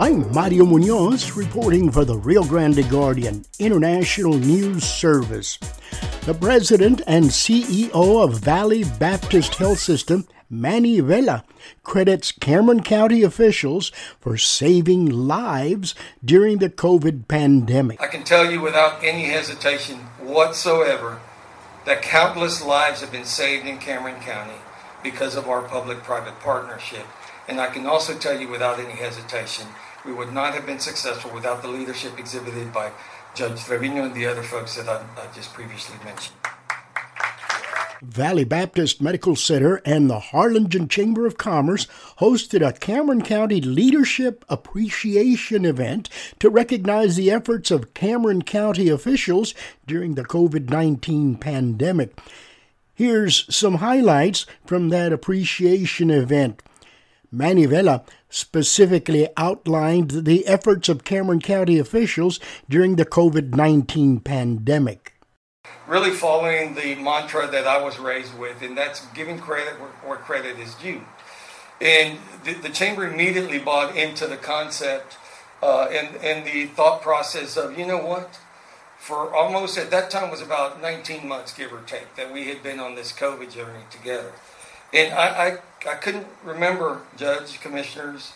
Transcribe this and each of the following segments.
I'm Mario Munoz reporting for the Rio Grande Guardian International News Service. The president and CEO of Valley Baptist Health System, Manny Vela, credits Cameron County officials for saving lives during the COVID pandemic. I can tell you without any hesitation whatsoever that countless lives have been saved in Cameron County because of our public private partnership. And I can also tell you without any hesitation we would not have been successful without the leadership exhibited by Judge Trevino and the other folks that I, I just previously mentioned. Valley Baptist Medical Center and the Harlingen Chamber of Commerce hosted a Cameron County Leadership Appreciation event to recognize the efforts of Cameron County officials during the COVID 19 pandemic. Here's some highlights from that appreciation event. Manny Vela specifically outlined the efforts of Cameron County officials during the COVID 19 pandemic. Really following the mantra that I was raised with, and that's giving credit where, credit is due. And the, the, chamber immediately bought into the concept uh, and, and the thought process of, you know what? For almost at that time was about 19 months, give or take, that we had been on this COVID journey together. And I, I, I couldn't remember, judge, commissioners,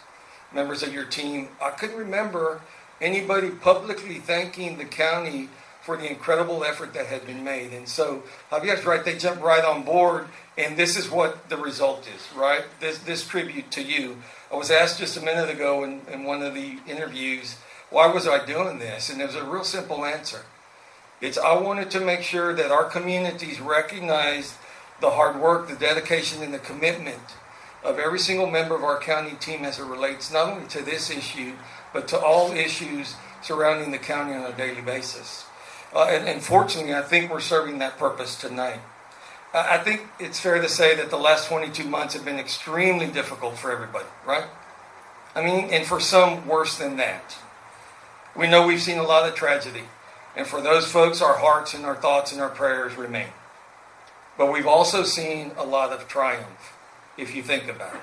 members of your team, I couldn't remember anybody publicly thanking the county for the incredible effort that had been made. And so Javier's right, they jumped right on board, and this is what the result is, right? This, this tribute to you. I was asked just a minute ago in, in one of the interviews, why was I doing this? And there's a real simple answer. It's I wanted to make sure that our communities recognized the hard work, the dedication, and the commitment of every single member of our county team as it relates not only to this issue, but to all issues surrounding the county on a daily basis. Uh, and, and, fortunately, I think we're serving that purpose tonight. I think it's fair to say that the last 22 months have been extremely difficult for everybody, right? I mean, and for some, worse than that. We know we've seen a lot of tragedy. And for those folks, our hearts and our thoughts and our prayers remain. But we've also seen a lot of triumph, if you think about it.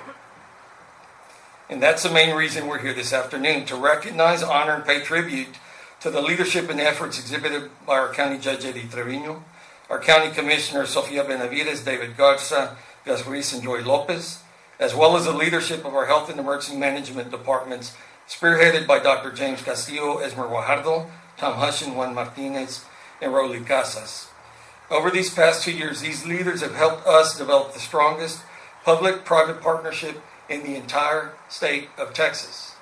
And that's the main reason we're here this afternoon to recognize, honor, and pay tribute to the leadership and efforts exhibited by our County Judge Eddie Trevino, our County Commissioner Sofia Benavides, David Garza, Gus Ruiz, and Joey Lopez, as well as the leadership of our Health and Emergency Management departments, spearheaded by Dr. James Castillo, Esmer Guajardo, Tom Hushen, Juan Martinez, and Rowley Casas. Over these past two years, these leaders have helped us develop the strongest public private partnership in the entire state of Texas.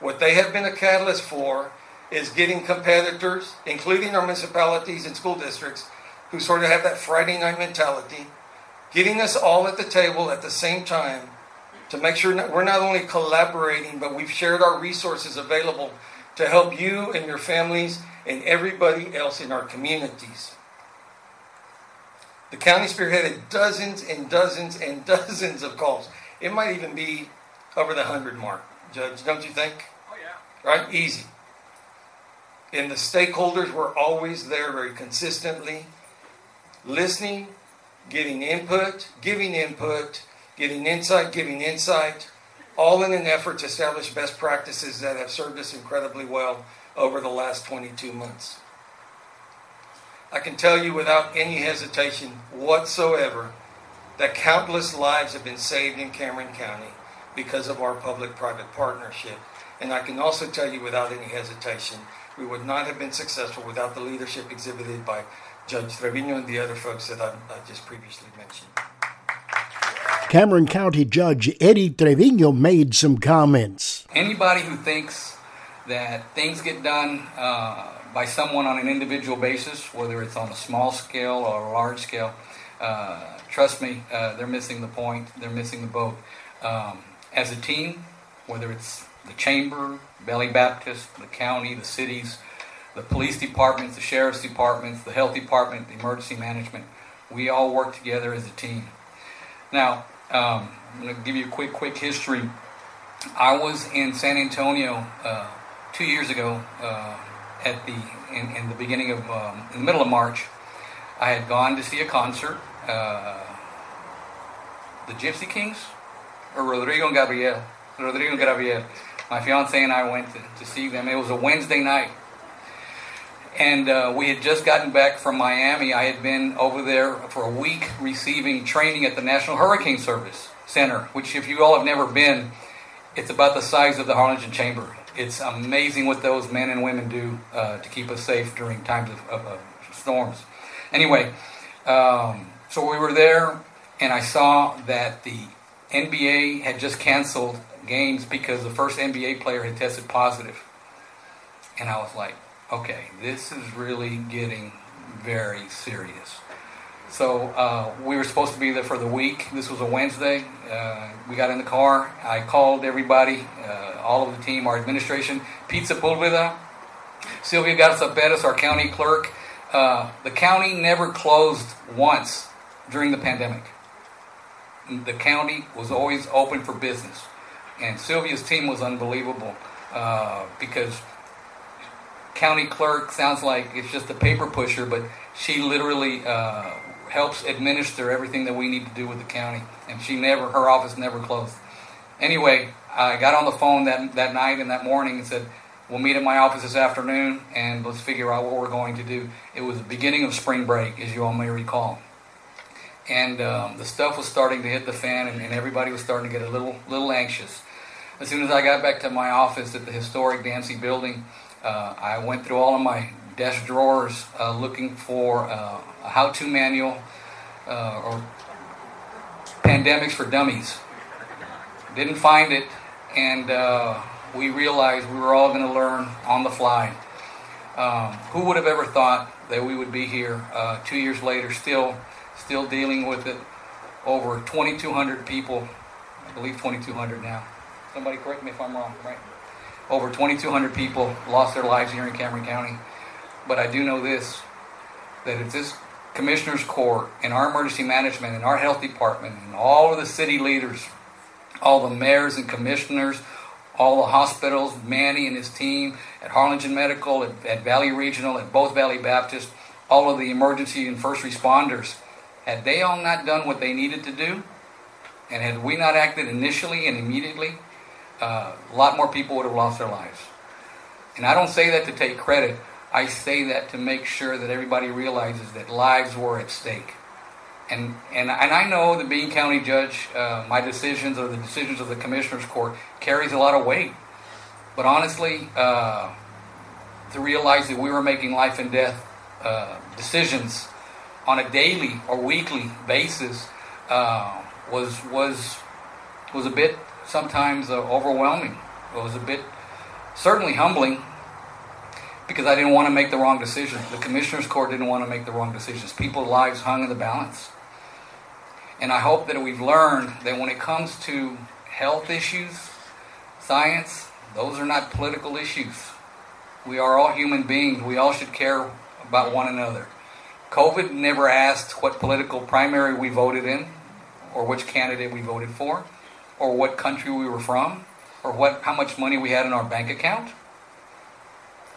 What they have been a catalyst for is getting competitors, including our municipalities and school districts, who sort of have that Friday night mentality, getting us all at the table at the same time to make sure that we're not only collaborating, but we've shared our resources available to help you and your families and everybody else in our communities. The county spearheaded dozens and dozens and dozens of calls. It might even be over the 100 mark, Judge, don't you think? Oh, yeah. Right? Easy. And the stakeholders were always there very consistently, listening, getting input, giving input, getting insight, giving insight, all in an effort to establish best practices that have served us incredibly well over the last 22 months. I can tell you without any hesitation whatsoever that countless lives have been saved in Cameron County because of our public private partnership. And I can also tell you without any hesitation, we would not have been successful without the leadership exhibited by Judge Trevino and the other folks that I, I just previously mentioned. Cameron County Judge Eddie Trevino made some comments. Anybody who thinks that things get done uh, by someone on an individual basis, whether it's on a small scale or a large scale, uh, trust me, uh, they're missing the point. They're missing the boat. Um, as a team, whether it's the chamber, Valley Baptist, the county, the cities, the police departments, the sheriff's departments, the health department, the emergency management, we all work together as a team. Now, um, I'm going to give you a quick, quick history. I was in San Antonio uh, two years ago uh, at the in, in the beginning of um, in the middle of March, I had gone to see a concert, uh, the Gypsy Kings, or Rodrigo and Gabriel. Rodrigo and Gabriel. My fiance and I went to, to see them. It was a Wednesday night. And uh, we had just gotten back from Miami. I had been over there for a week receiving training at the National Hurricane Service Center, which, if you all have never been, it's about the size of the Harlingen Chamber. It's amazing what those men and women do uh, to keep us safe during times of, of, of storms. Anyway, um, so we were there, and I saw that the NBA had just canceled games because the first NBA player had tested positive. And I was like, okay, this is really getting very serious. So uh, we were supposed to be there for the week. This was a Wednesday. Uh, we got in the car. I called everybody, uh, all of the team, our administration, Pete Sepulveda, Sylvia Garza Perez, our county clerk. Uh, the county never closed once during the pandemic. The county was always open for business. And Sylvia's team was unbelievable uh, because county clerk sounds like it's just a paper pusher, but she literally uh, helps administer everything that we need to do with the county. And she never, her office never closed. Anyway, I got on the phone that, that night and that morning and said, We'll meet at my office this afternoon and let's figure out what we're going to do. It was the beginning of spring break, as you all may recall. And um, the stuff was starting to hit the fan and, and everybody was starting to get a little, little anxious. As soon as I got back to my office at the historic Dancy building, uh, I went through all of my desk drawers uh, looking for uh, a how to manual uh, or pandemics for dummies. Didn't find it, and uh, we realized we were all going to learn on the fly. Um, who would have ever thought that we would be here uh, two years later, still, still dealing with it? Over 2,200 people, I believe 2,200 now. Somebody correct me if I'm wrong, right? Over 2,200 people lost their lives here in Cameron County. But I do know this that if this commissioner's court and our emergency management and our health department and all of the city leaders, all the mayors and commissioners, all the hospitals, Manny and his team at Harlingen Medical, at, at Valley Regional, at both Valley Baptist, all of the emergency and first responders, had they all not done what they needed to do, and had we not acted initially and immediately, uh, a lot more people would have lost their lives. And I don't say that to take credit. I say that to make sure that everybody realizes that lives were at stake. And, and, and I know that being county judge, uh, my decisions or the decisions of the commissioner's court carries a lot of weight. But honestly, uh, to realize that we were making life and death uh, decisions on a daily or weekly basis uh, was was was a bit sometimes uh, overwhelming. It was a bit certainly humbling because I didn't want to make the wrong decision. The commissioner's court didn't want to make the wrong decisions. People's lives hung in the balance. And I hope that we've learned that when it comes to health issues, science, those are not political issues. We are all human beings. We all should care about one another. COVID never asked what political primary we voted in, or which candidate we voted for, or what country we were from, or what how much money we had in our bank account.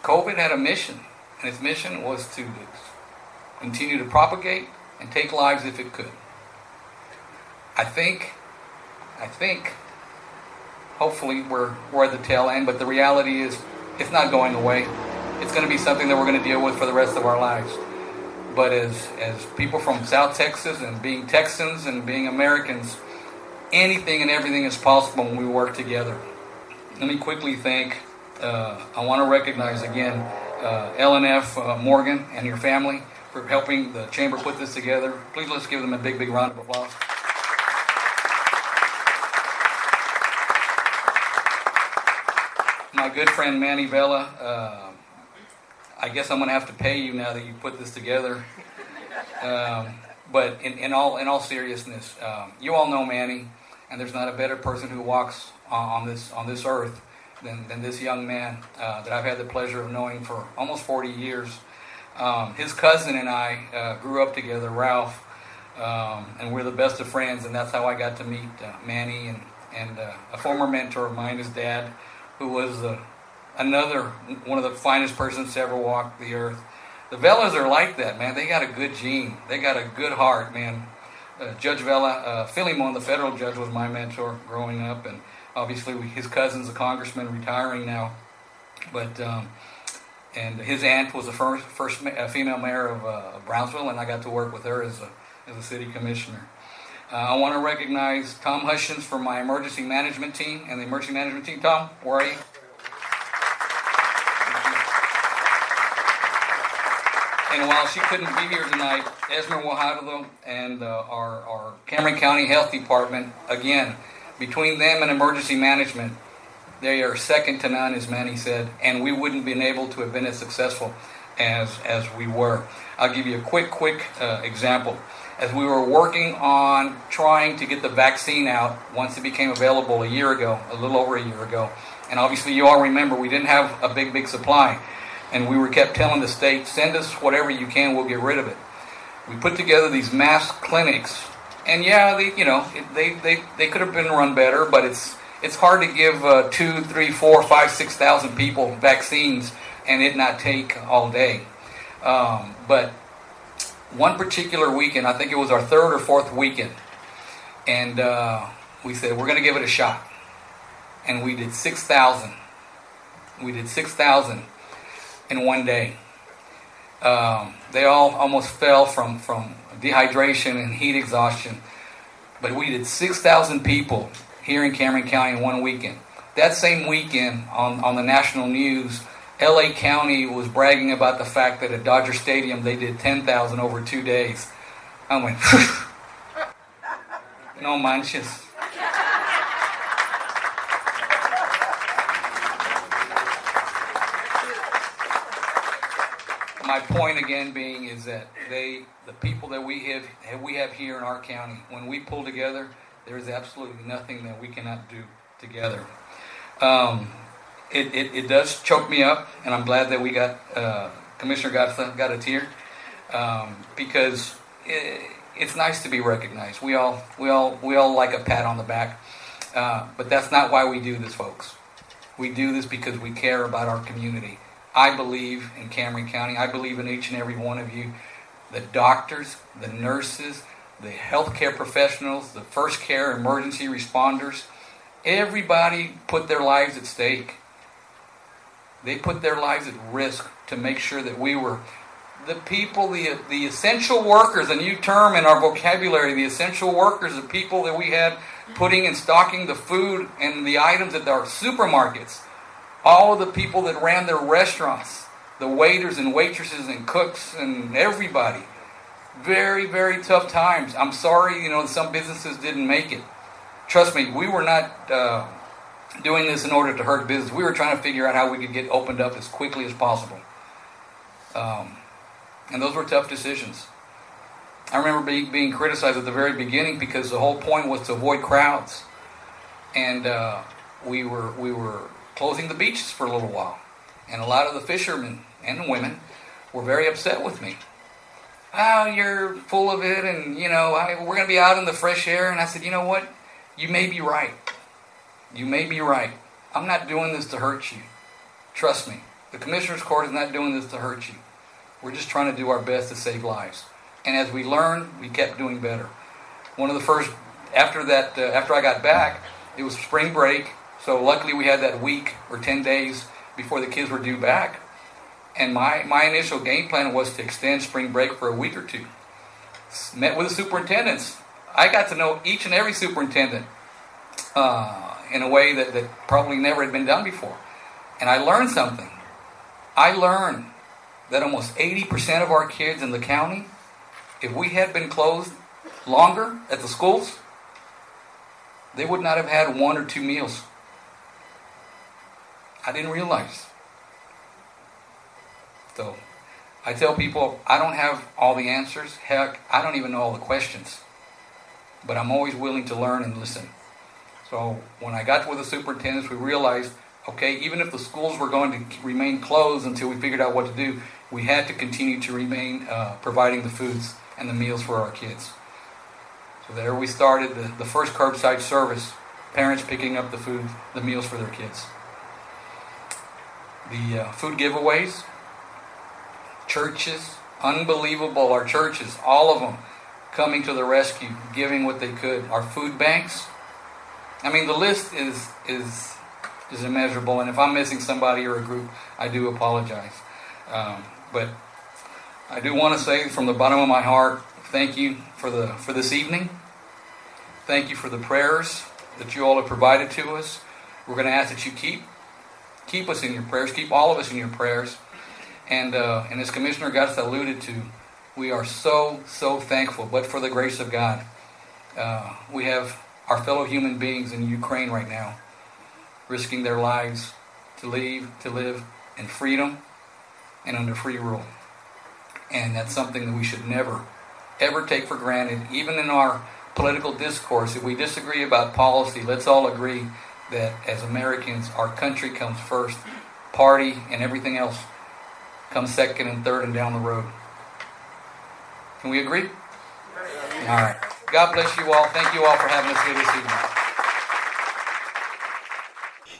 COVID had a mission, and its mission was to continue to propagate and take lives if it could. I think, I think, hopefully we're, we're at the tail end, but the reality is it's not going away. It's going to be something that we're going to deal with for the rest of our lives. But as, as people from South Texas and being Texans and being Americans, anything and everything is possible when we work together. Let me quickly thank uh, I want to recognize again uh, LNF uh, Morgan and your family for helping the chamber put this together. Please let's give them a big, big round of applause. My good friend Manny Vela, uh, I guess I'm going to have to pay you now that you put this together. Um, but in, in, all in all seriousness, um, you all know Manny, and there's not a better person who walks on, on this on this earth than, than this young man uh, that I've had the pleasure of knowing for almost 40 years. Um, his cousin and I uh, grew up together, Ralph, um, and we're the best of friends, and that's how I got to meet uh, Manny and, and uh, a former mentor of mine, his dad, who was another one of the finest persons to ever walk the earth. The Velas are like that, man. They got a good gene. They got a good heart, man. Uh, judge Vela, uh, Filemon, the federal judge, was my mentor growing up, and obviously, his cousin's a congressman retiring now, but um, and his aunt was the first first female mayor of uh, Brownsville, and I got to work with her as a as a city commissioner. Uh, I want to recognize Tom Hutchins for my emergency management team and the emergency management team. Tom, where are you? And while she couldn't be here tonight, Esmer Guajardo and uh, our, our Cameron County Health Department, again, between them and emergency management, they are second to none, as Manny said, and we wouldn't been able to have been as successful as, as we were. I'll give you a quick, quick uh, example as we were working on trying to get the vaccine out once it became available a year ago, a little over a year ago. And obviously, you all remember we didn't have a big, big supply. And we were kept telling the state, send us whatever you can, we'll get rid of it. We put together these mass clinics. And yeah, they, you know, they, they, they could have been run better, but it's, it's hard to give uh, two, three, four, five, six thousand people vaccines and it not take all day. Um, but one particular weekend, I think it was our third or fourth weekend, and uh, we said we're going to give it a shot, and we did six thousand. We did six thousand in one day. Um, they all almost fell from from dehydration and heat exhaustion, but we did six thousand people here in Cameron County in one weekend. That same weekend on on the national news LA County was bragging about the fact that at Dodger Stadium they did 10,000 over two days. I went, no manches. My point again being is that they, the people that we have, we have here in our county, when we pull together, there is absolutely nothing that we cannot do together. Um, it, it, it does choke me up, and I'm glad that we got uh, Commissioner Garza got a tear um, because it, it's nice to be recognized. We all we all we all like a pat on the back, uh, but that's not why we do this, folks. We do this because we care about our community. I believe in Cameron County. I believe in each and every one of you. The doctors, the nurses, the healthcare professionals, the first care emergency responders, everybody put their lives at stake they put their lives at risk to make sure that we were the people, the, the essential workers, a new term in our vocabulary, the essential workers, the people that we had putting and stocking the food and the items at our supermarkets, all the people that ran their restaurants, the waiters and waitresses and cooks and everybody. Very, very tough times. I'm sorry, you know, some businesses didn't make it. Trust me, we were not uh, doing this in order to hurt business. We were trying to figure out how we could get opened up as quickly as possible. Um, and those were tough decisions. I remember being, being criticized at the very beginning because the whole point was to avoid crowds. And uh, we, were, we were closing the beaches for a little while. And a lot of the fishermen and women were very upset with me. Oh, you're full of it, and you know, I, we're going to be out in the fresh air. And I said, you know what? You may be right. You may be right. I'm not doing this to hurt you. Trust me. The Commissioner's Court is not doing this to hurt you. We're just trying to do our best to save lives. And as we learned, we kept doing better. One of the first, after that, uh, after I got back, it was spring break. So luckily we had that week or 10 days before the kids were due back. And my, my initial game plan was to extend spring break for a week or two. Met with the superintendents. I got to know each and every superintendent. Uh, in a way that, that probably never had been done before. And I learned something. I learned that almost 80% of our kids in the county, if we had been closed longer at the schools, they would not have had one or two meals. I didn't realize. So I tell people I don't have all the answers. Heck, I don't even know all the questions. But I'm always willing to learn and listen. So when I got with the superintendents, we realized, okay, even if the schools were going to remain closed until we figured out what to do, we had to continue to remain uh, providing the foods and the meals for our kids. So there we started the, the first curbside service, parents picking up the food, the meals for their kids. The uh, food giveaways, churches, unbelievable, our churches, all of them coming to the rescue, giving what they could. Our food banks, I mean, the list is is is immeasurable, and if I'm missing somebody or a group, I do apologize. Um, but I do want to say from the bottom of my heart, thank you for the for this evening. Thank you for the prayers that you all have provided to us. We're going to ask that you keep keep us in your prayers, keep all of us in your prayers. And uh, and as Commissioner Gus alluded to, we are so so thankful. But for the grace of God, uh, we have our fellow human beings in Ukraine right now, risking their lives to leave to live in freedom and under free rule. And that's something that we should never ever take for granted, even in our political discourse. If we disagree about policy, let's all agree that as Americans, our country comes first, party and everything else comes second and third and down the road. Can we agree? All right. God bless you all. Thank you all for having us here this evening.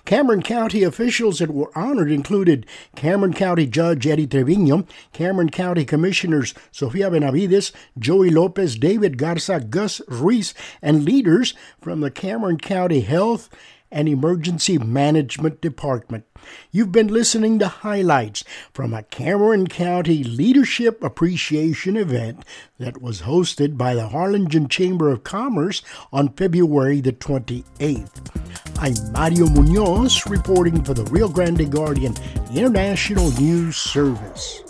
Cameron County officials that were honored included Cameron County Judge Eddie Trevino, Cameron County Commissioners Sofia Benavides, Joey Lopez, David Garza, Gus Ruiz, and leaders from the Cameron County Health and Emergency Management Department. You've been listening to highlights from a Cameron County Leadership Appreciation event that was hosted by the Harlingen Chamber of Commerce on February the 28th. I'm Mario Munoz reporting for the Rio Grande Guardian International News Service.